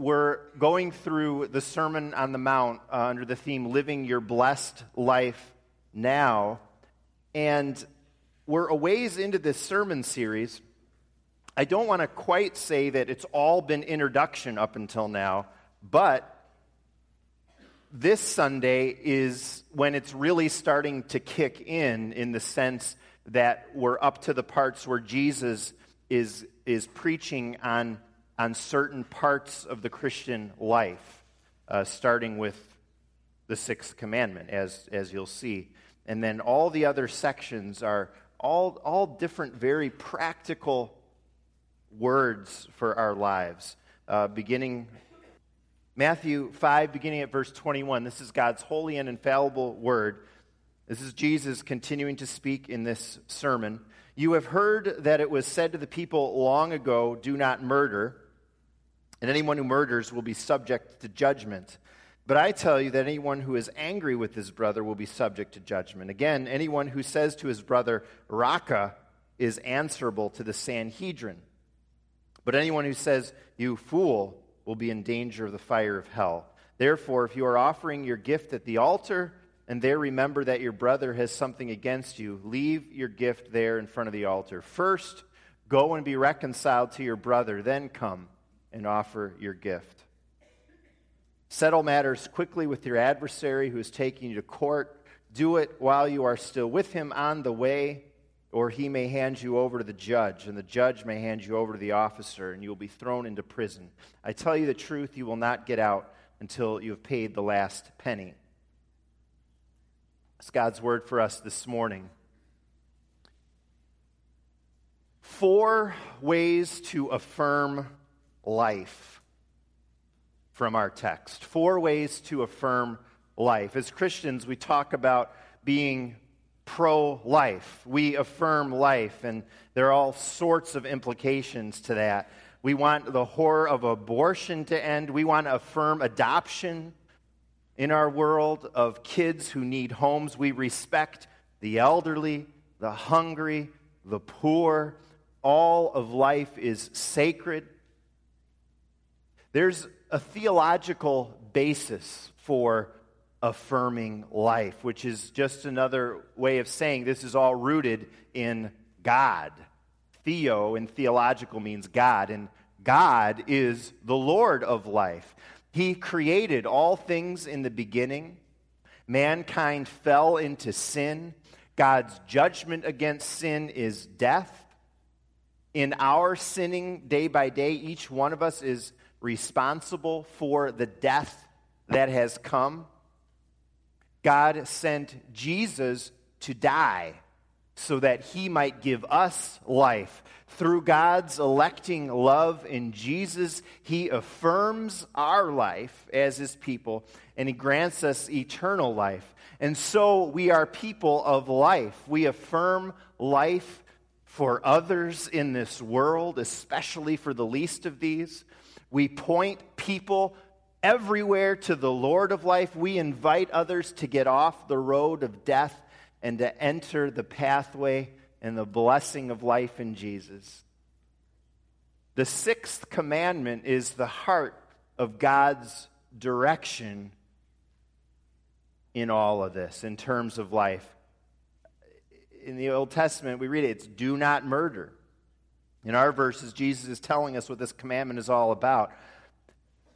we're going through the Sermon on the Mount uh, under the theme Living Your Blessed Life Now. And we're a ways into this sermon series. I don't want to quite say that it's all been introduction up until now, but this Sunday is when it's really starting to kick in, in the sense that we're up to the parts where Jesus is, is preaching on, on certain parts of the Christian life, uh, starting with the sixth commandment, as, as you'll see. And then all the other sections are all, all different, very practical words for our lives, uh, beginning Matthew 5, beginning at verse 21. This is God's holy and infallible word. This is Jesus continuing to speak in this sermon. You have heard that it was said to the people long ago, Do not murder, and anyone who murders will be subject to judgment. But I tell you that anyone who is angry with his brother will be subject to judgment. Again, anyone who says to his brother, Raca, is answerable to the Sanhedrin. But anyone who says, You fool, will be in danger of the fire of hell. Therefore, if you are offering your gift at the altar, and there remember that your brother has something against you, leave your gift there in front of the altar. First, go and be reconciled to your brother, then come and offer your gift. Settle matters quickly with your adversary who is taking you to court. Do it while you are still with him on the way or he may hand you over to the judge, and the judge may hand you over to the officer, and you will be thrown into prison. I tell you the truth, you will not get out until you have paid the last penny. It's God's word for us this morning. Four ways to affirm life from our text. Four ways to affirm life. As Christians, we talk about being pro life. We affirm life, and there are all sorts of implications to that. We want the horror of abortion to end. We want to affirm adoption in our world of kids who need homes. We respect the elderly, the hungry, the poor. All of life is sacred. There's a theological basis for affirming life, which is just another way of saying this is all rooted in God. Theo in theological means God, and God is the Lord of life. He created all things in the beginning. Mankind fell into sin. God's judgment against sin is death. In our sinning day by day, each one of us is responsible for the death that has come. God sent Jesus to die so that he might give us life. Through God's electing love in Jesus, he affirms our life as his people and he grants us eternal life. And so we are people of life. We affirm life for others in this world, especially for the least of these. We point people everywhere to the Lord of life. We invite others to get off the road of death and to enter the pathway and the blessing of life in Jesus. The sixth commandment is the heart of God's direction in all of this, in terms of life. In the Old Testament, we read it, it's do not murder. In our verses, Jesus is telling us what this commandment is all about.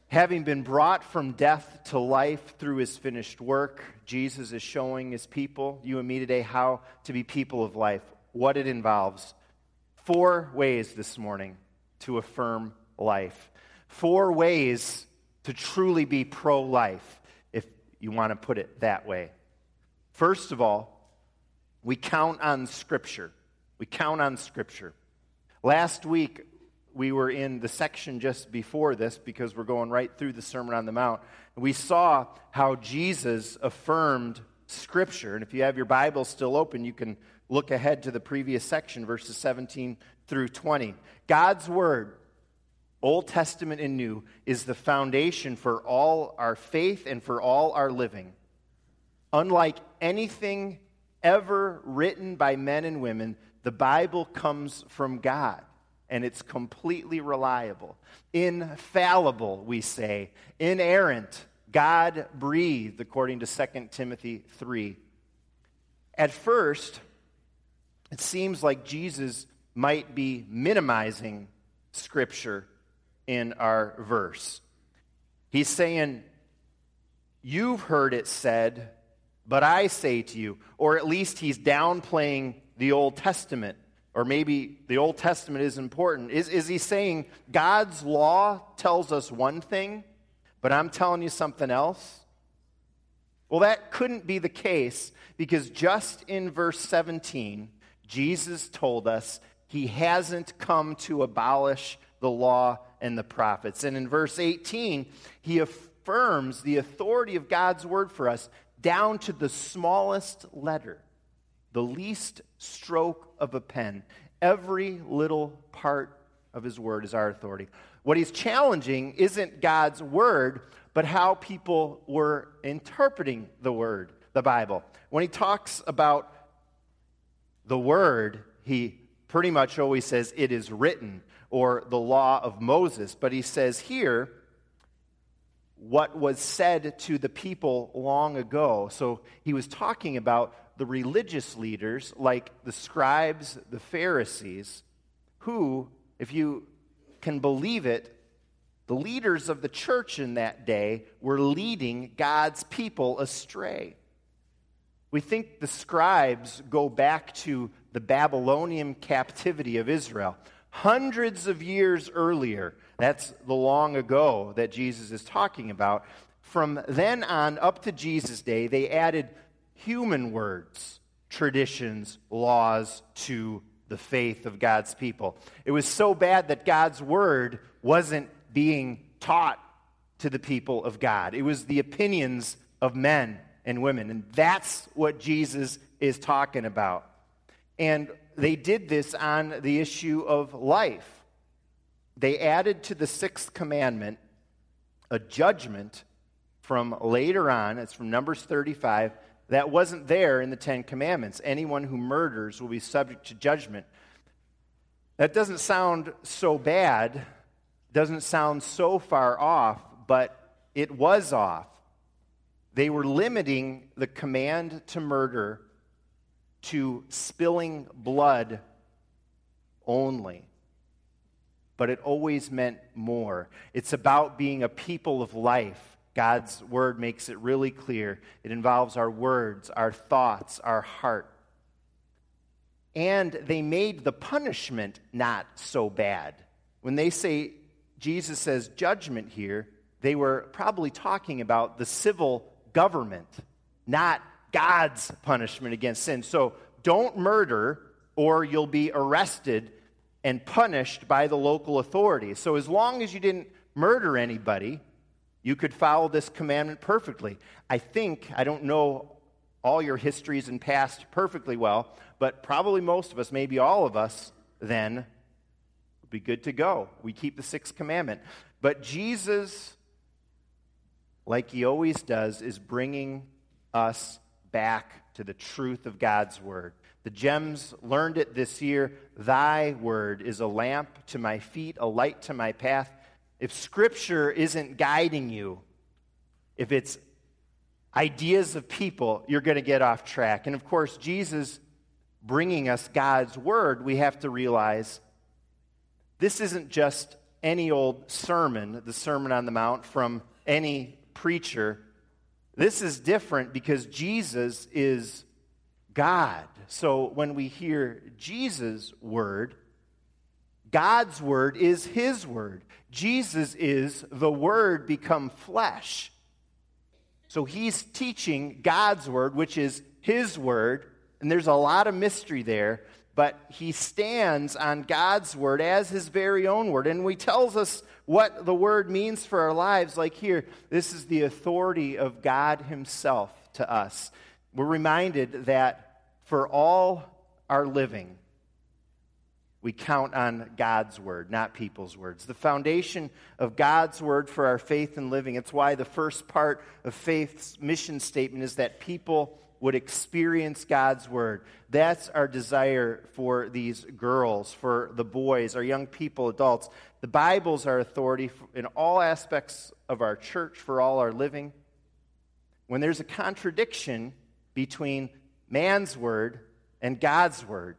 Having been brought from death to life through his finished work, Jesus is showing his people, you and me today, how to be people of life, what it involves. Four ways this morning to affirm life. Four ways to truly be pro life, if you want to put it that way. First of all, we count on Scripture. We count on Scripture. Last week, we were in the section just before this because we're going right through the Sermon on the Mount. We saw how Jesus affirmed Scripture. And if you have your Bible still open, you can look ahead to the previous section, verses 17 through 20. God's Word, Old Testament and New, is the foundation for all our faith and for all our living. Unlike anything ever written by men and women, the Bible comes from God. and it's completely reliable. Infallible, we say. Inerrant, God breathed, according to 2 Timothy 3. At first, it seems like Jesus might be minimizing Scripture in our verse. He's saying, You've heard it said, but I say to you. Or at least he's downplaying the Old Testament. Or maybe the Old Testament is important. Is, is he saying God's law tells us one thing, but I'm telling you something else? Well, that couldn't be the case because just in verse 17, Jesus told us he hasn't come to abolish the law and the prophets. And in verse 18, he affirms the authority of God's word for us down to the smallest letter, the least stroke of a pen. Every little part of his word is our authority. What he's challenging isn't God's word, but how people were interpreting the word, the Bible. When he talks about the word, he pretty much always says it is written or the law of Moses. But he says here what was said to the people long ago. So he was talking about the religious leaders like the scribes, the Pharisees, who, if you can believe it, the leaders of the church in that day were leading God's people astray. We think the scribes go back to the Babylonian captivity of Israel. Hundreds of years earlier, that's the long ago that Jesus is talking about. From then on up to Jesus' day, they added human words, traditions, laws to the faith of God's people. It was so bad that God's word wasn't being taught to the people of God, it was the opinions of men and women. And that's what Jesus is talking about. And they did this on the issue of life. They added to the sixth commandment a judgment from later on, it's from Numbers 35, that wasn't there in the Ten Commandments. Anyone who murders will be subject to judgment. That doesn't sound so bad, doesn't sound so far off, but it was off. They were limiting the command to murder to spilling blood only. But it always meant more. It's about being a people of life. God's word makes it really clear. It involves our words, our thoughts, our heart. And they made the punishment not so bad. When they say, Jesus says judgment here, they were probably talking about the civil government, not God's punishment against sin. So don't murder, or you'll be arrested and punished by the local authorities. So as long as you didn't murder anybody, you could follow this commandment perfectly. I think, I don't know all your histories and past perfectly well, but probably most of us, maybe all of us, then would be good to go. We keep the sixth commandment. But Jesus, like he always does, is bringing us back to the truth of God's word. The gems learned it this year. Thy word is a lamp to my feet, a light to my path. If scripture isn't guiding you, if it's ideas of people, you're going to get off track. And of course, Jesus bringing us God's word, we have to realize this isn't just any old sermon, the Sermon on the Mount from any preacher. This is different because Jesus is God. So when we hear Jesus' word, God's word is his word. Jesus is the word become flesh. So he's teaching God's word, which is his word, and there's a lot of mystery there, but he stands on God's word as his very own word. And he tells us what the word means for our lives. Like here, this is the authority of God himself to us. We're reminded that for all our living, we count on God's word, not people's words. The foundation of God's word for our faith and living. It's why the first part of faith's mission statement is that people would experience God's word. That's our desire for these girls, for the boys, our young people, adults. The Bible's our authority in all aspects of our church, for all our living. When there's a contradiction between man's word and God's word,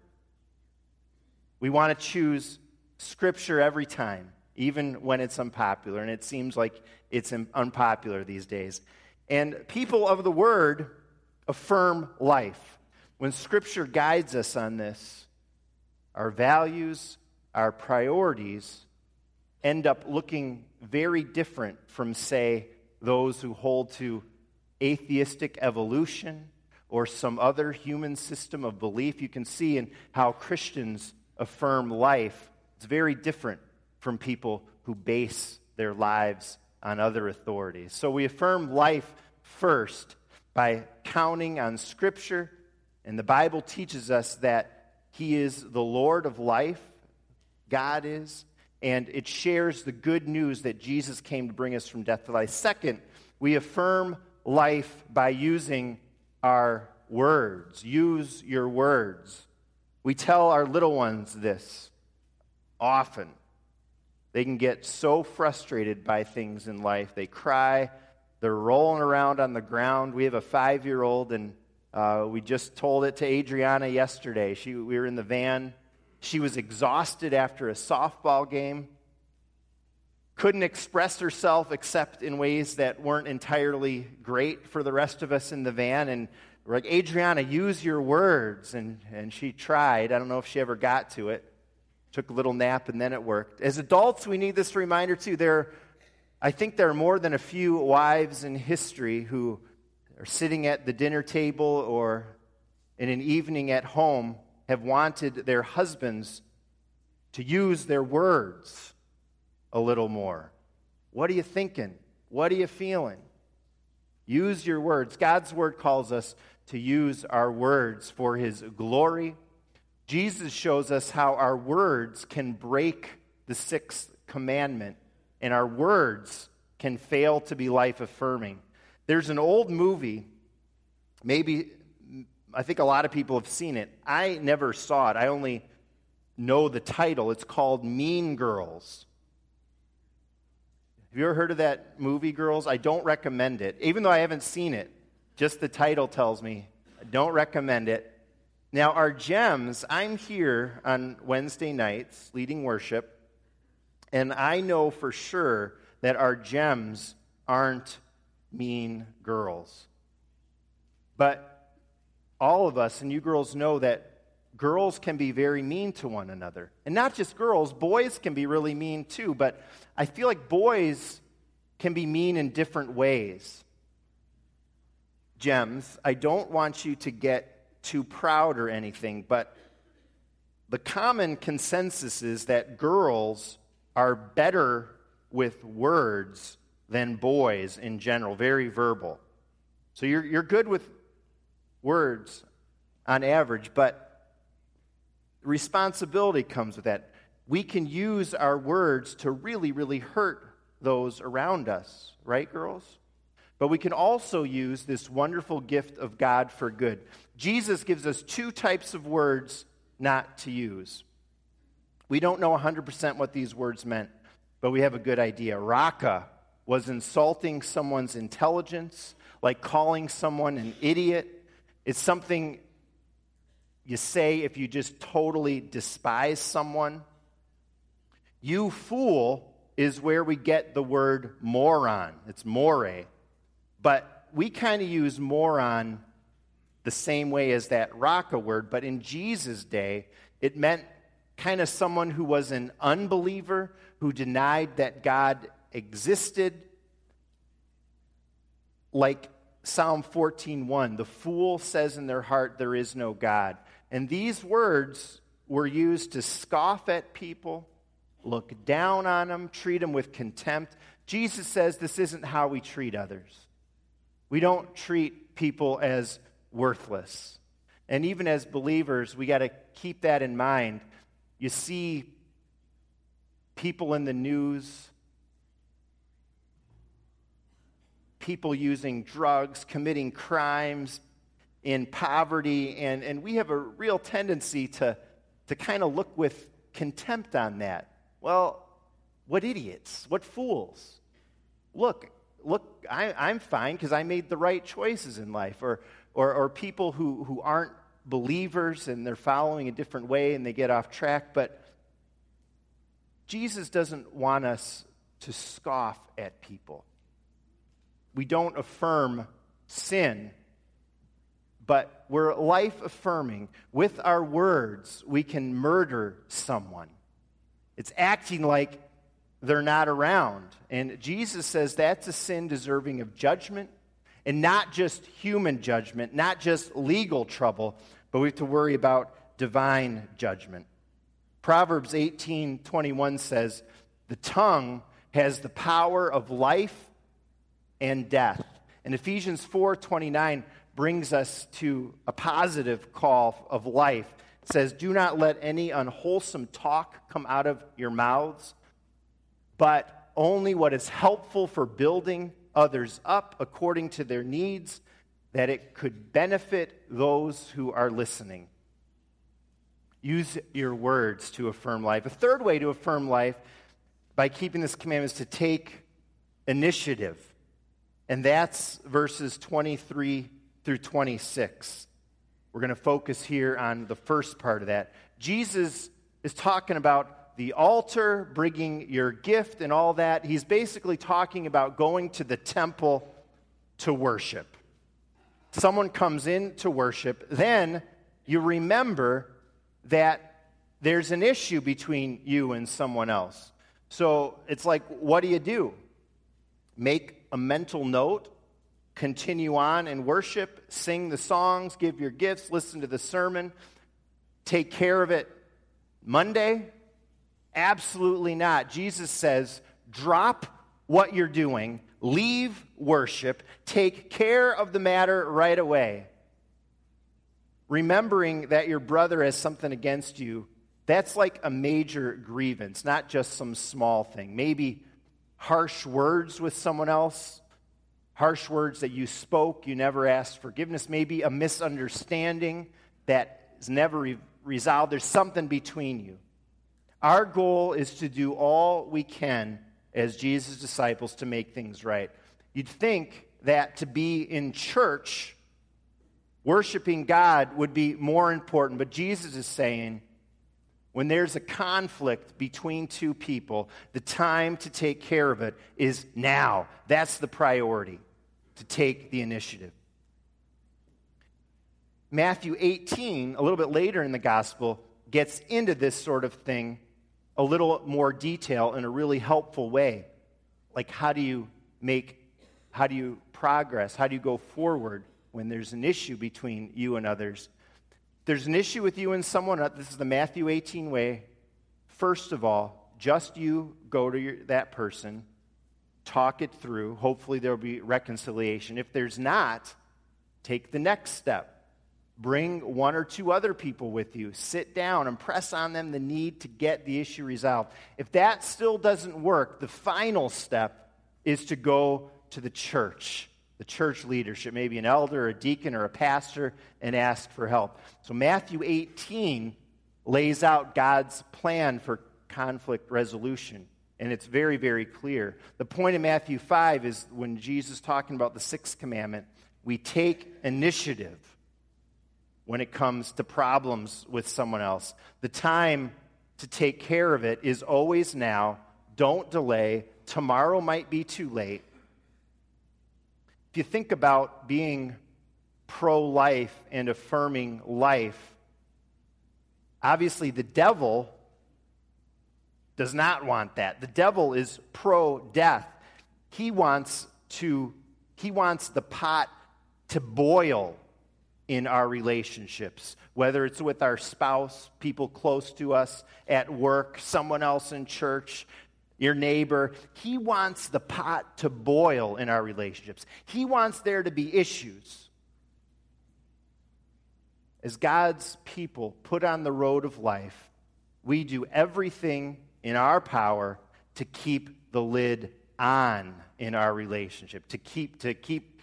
we want to choose Scripture every time, even when it's unpopular. And it seems like it's unpopular these days. And people of the Word affirm life. When Scripture guides us on this, our values, our priorities end up looking very different from, say, those who hold to atheistic evolution or some other human system of belief. You can see in how Christians affirm life, it's very different from people who base their lives on other authorities. So we affirm life first by counting on Scripture, and the Bible teaches us that He is the Lord of life, God is, and it shares the good news that Jesus came to bring us from death to life. Second, we affirm life by using our words. Use your words. We tell our little ones this often. They can get so frustrated by things in life. They cry, they're rolling around on the ground. We have a five year old, and uh, we just told it to Adriana yesterday. She, we were in the van. She was exhausted after a softball game, couldn't express herself except in ways that weren't entirely great for the rest of us in the van. And like, Adriana, use your words. And, and she tried. I don't know if she ever got to it. Took a little nap and then it worked. As adults, we need this reminder too. There, I think there are more than a few wives in history who are sitting at the dinner table or in an evening at home have wanted their husbands to use their words a little more. What are you thinking? What are you feeling? Use your words. God's word calls us to use our words for his glory. Jesus shows us how our words can break the sixth commandment, and our words can fail to be life affirming. There's an old movie, maybe, I think a lot of people have seen it. I never saw it, I only know the title. It's called Mean Girls. Have you ever heard of that movie, girls? I don't recommend it, even though I haven't seen it. Just the title tells me. Don't recommend it. Now, our gems, I'm here on Wednesday nights leading worship, and I know for sure that our gems aren't mean girls. But all of us, and you girls know that girls can be very mean to one another. And not just girls, boys can be really mean too, but I feel like boys can be mean in different ways gems, I don't want you to get too proud or anything, but the common consensus is that girls are better with words than boys in general, very verbal. So you're, you're good with words on average, but responsibility comes with that. We can use our words to really, really hurt those around us, right, girls? But we can also use this wonderful gift of God for good. Jesus gives us two types of words not to use. We don't know 100% what these words meant, but we have a good idea. Raca was insulting someone's intelligence, like calling someone an idiot. It's something you say if you just totally despise someone. You fool is where we get the word moron. It's more. But we kind of use moron the same way as that raca word, but in Jesus' day, it meant kind of someone who was an unbeliever, who denied that God existed. Like Psalm 14:1, the fool says in their heart there is no God. And these words were used to scoff at people, look down on them, treat them with contempt. Jesus says this isn't how we treat others. We don't treat people as worthless. And even as believers, we got to keep that in mind. You see people in the news, people using drugs, committing crimes, in poverty, and, and we have a real tendency to, to kind of look with contempt on that. Well, what idiots, what fools. Look, look, I, I'm fine because I made the right choices in life. Or, or, or people who, who aren't believers and they're following a different way and they get off track. But Jesus doesn't want us to scoff at people. We don't affirm sin, but we're life affirming. With our words, we can murder someone. It's acting like they're not around. And Jesus says that's a sin deserving of judgment, and not just human judgment, not just legal trouble, but we have to worry about divine judgment. Proverbs 18:21 says, "The tongue has the power of life and death." And Ephesians 4:29 brings us to a positive call of life. It says, "Do not let any unwholesome talk come out of your mouths, but only what is helpful for building others up according to their needs, that it could benefit those who are listening." Use your words to affirm life. A third way to affirm life by keeping this commandment is to take initiative. And that's verses 23 through 26. We're going to focus here on the first part of that. Jesus is talking about the altar, bringing your gift, and all that. He's basically talking about going to the temple to worship. Someone comes in to worship, then you remember that there's an issue between you and someone else. So it's like, what do you do? Make a mental note, continue on and worship, sing the songs, give your gifts, listen to the sermon, take care of it Monday? Absolutely not. Jesus says, drop what you're doing, leave worship, take care of the matter right away remembering that your brother has something against you, that's like a major grievance, not just some small thing. Maybe harsh words with someone else, harsh words that you spoke, you never asked forgiveness, maybe a misunderstanding that is never re- resolved. There's something between you. Our goal is to do all we can as Jesus' disciples to make things right. You'd think that to be in church worshiping God would be more important. But Jesus is saying, when there's a conflict between two people, the time to take care of it is now. That's the priority, to take the initiative. Matthew 18, a little bit later in the gospel, gets into this sort of thing a little more detail in a really helpful way. Like, how do you make, how do you progress? How do you go forward? when there's an issue between you and others. There's an issue with you and someone, uh, this is the Matthew 18 way. First of all, just you go to your, that person, talk it through. Hopefully, there will be reconciliation. If there's not, take the next step. Bring one or two other people with you. Sit down and press on them the need to get the issue resolved. If that still doesn't work, the final step is to go to the church the church leadership, maybe an elder, a deacon, or a pastor, and ask for help. So Matthew 18 lays out God's plan for conflict resolution. And it's very, very clear. The point of Matthew 5 is when Jesus is talking about the sixth commandment, we take initiative when it comes to problems with someone else. The time to take care of it is always now. Don't delay. Tomorrow might be too late. If you think about being pro life and affirming life, obviously the devil does not want that. The devil is pro death. He wants to he wants the pot to boil in our relationships, whether it's with our spouse, people close to us, at work, someone else in church, your neighbor. He wants the pot to boil in our relationships. He wants there to be issues. As God's people put on the road of life, we do everything in our power to keep the lid on in our relationship, to keep, to keep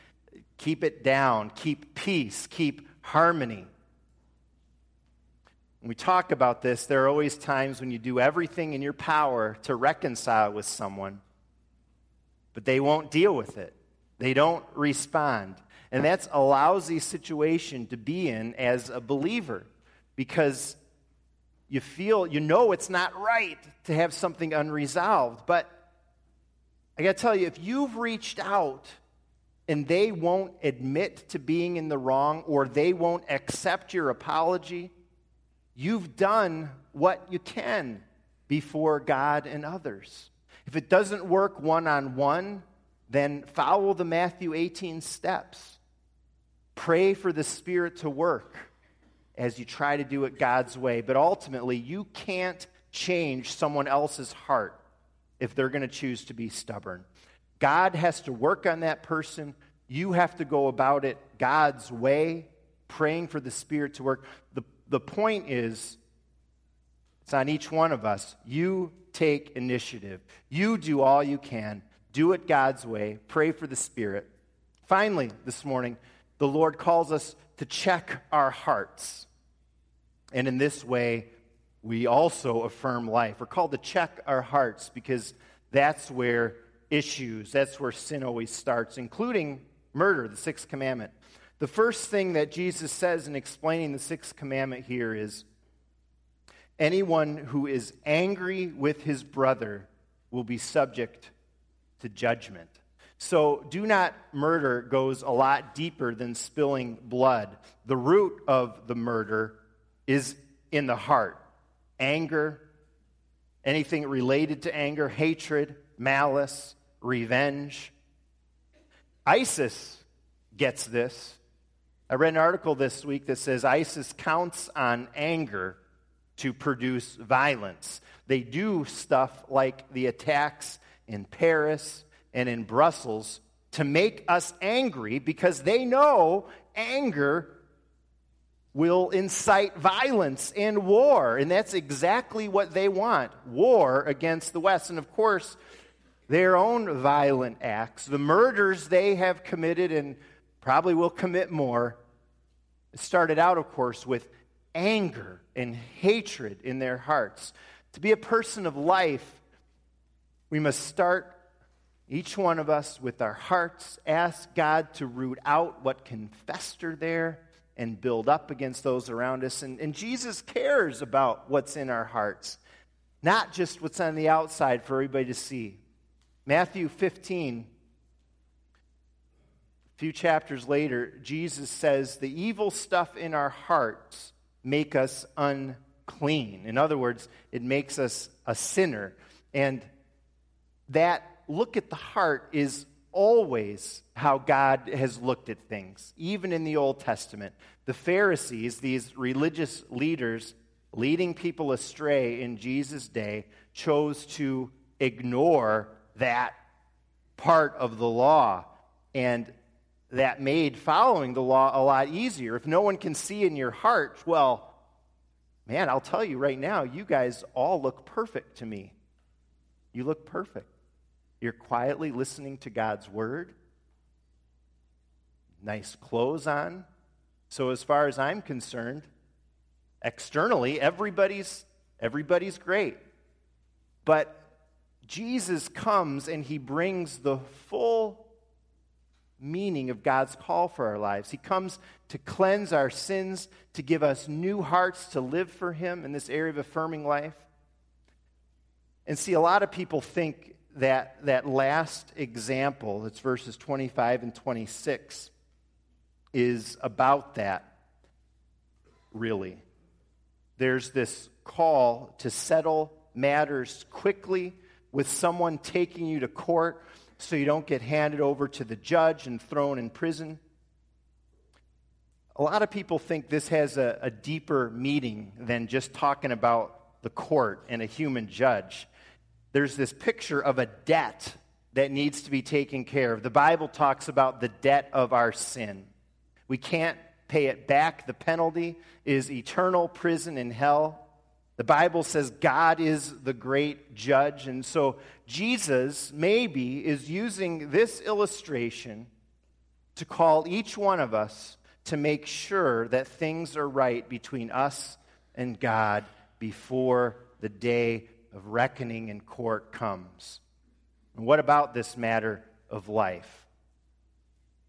keep it down, keep peace, keep harmony. When we talk about this, there are always times when you do everything in your power to reconcile with someone, but they won't deal with it. They don't respond. And that's a lousy situation to be in as a believer because you feel, you know, it's not right to have something unresolved. But I got to tell you, if you've reached out and they won't admit to being in the wrong or they won't accept your apology, you've done what you can before God and others. If it doesn't work one on one, then follow the Matthew 18 steps. Pray for the Spirit to work as you try to do it God's way. But ultimately, you can't change someone else's heart if they're going to choose to be stubborn. God has to work on that person. You have to go about it God's way, praying for the Spirit to work. The, the point is, it's on each one of us. You take initiative. You do all you can. Do it God's way. Pray for the Spirit. Finally, this morning, the Lord calls us to check our hearts. And in this way, we also affirm life. We're called to check our hearts because that's where issues, that's where sin always starts, including murder, the sixth commandment. The first thing that Jesus says in explaining the sixth commandment here is anyone who is angry with his brother will be subject to judgment. So, do not murder goes a lot deeper than spilling blood. The root of the murder is in the heart anger, anything related to anger, hatred, malice, revenge. ISIS gets this. I read an article this week that says ISIS counts on anger to produce violence. They do stuff like the attacks in Paris and in Brussels to make us angry because they know anger will incite violence and war. And that's exactly what they want war against the West. And of course, their own violent acts, the murders they have committed and probably will commit more, started out, of course, with anger and hatred in their hearts. To be a person of life, we must start each one of us with our hearts, ask God to root out what can fester there and build up against those around us. And, and Jesus cares about what's in our hearts, not just what's on the outside for everybody to see. Matthew 15, a few chapters later, Jesus says, The evil stuff in our hearts make us unclean. In other words, it makes us a sinner. And that look at the heart is always how God has looked at things, even in the Old Testament. The Pharisees, these religious leaders leading people astray in Jesus' day, chose to ignore that part of the law. And that made following the law a lot easier. If no one can see in your heart, well, man, I'll tell you right now, you guys all look perfect to me. You look perfect. You're quietly listening to God's word. Nice clothes on. So as far as I'm concerned, externally everybody's everybody's great. But Jesus comes and he brings the full meaning of God's call for our lives. He comes to cleanse our sins, to give us new hearts to live for him in this area of affirming life. And see, a lot of people think that, that last example, that's verses 25 and 26, is about that, really. There's this call to settle matters quickly with someone taking you to court so you don't get handed over to the judge and thrown in prison. A lot of people think this has a, a deeper meaning than just talking about the court and a human judge there's this picture of a debt that needs to be taken care of. The Bible talks about the debt of our sin. We can't pay it back. The penalty is eternal prison in hell. The Bible says God is the great judge. And so Jesus maybe is using this illustration to call each one of us to make sure that things are right between us and God before the day of reckoning in court comes. And what about this matter of life?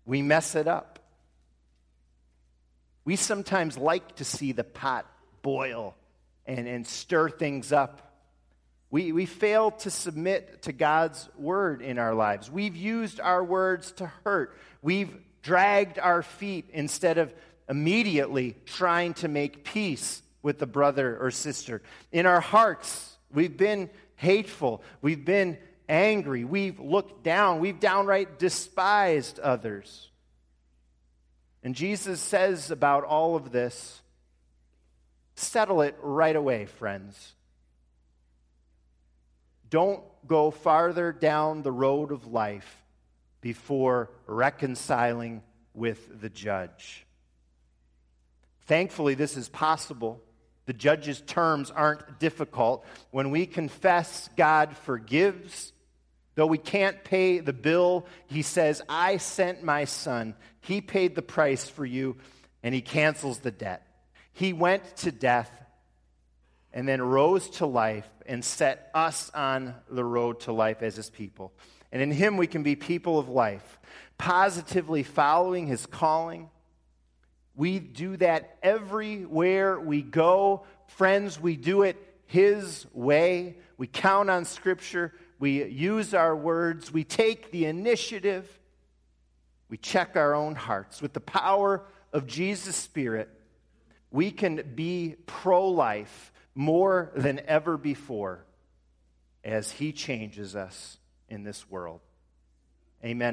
We mess it up. We sometimes like to see the pot boil and, and stir things up. We, we fail to submit to God's word in our lives. We've used our words to hurt. We've dragged our feet instead of immediately trying to make peace with the brother or sister. In our hearts, we've been hateful. We've been angry. We've looked down. We've downright despised others. And Jesus says about all of this settle it right away, friends. Don't go farther down the road of life before reconciling with the judge. Thankfully, this is possible. The judge's terms aren't difficult. When we confess, God forgives. Though we can't pay the bill, he says, I sent my son. He paid the price for you, and he cancels the debt. He went to death and then rose to life and set us on the road to life as his people. And in Him, we can be people of life, positively following His calling. We do that everywhere we go. Friends, we do it His way. We count on Scripture. We use our words. We take the initiative. We check our own hearts. With the power of Jesus' Spirit, we can be pro life more than ever before as He changes us in this world. Amen.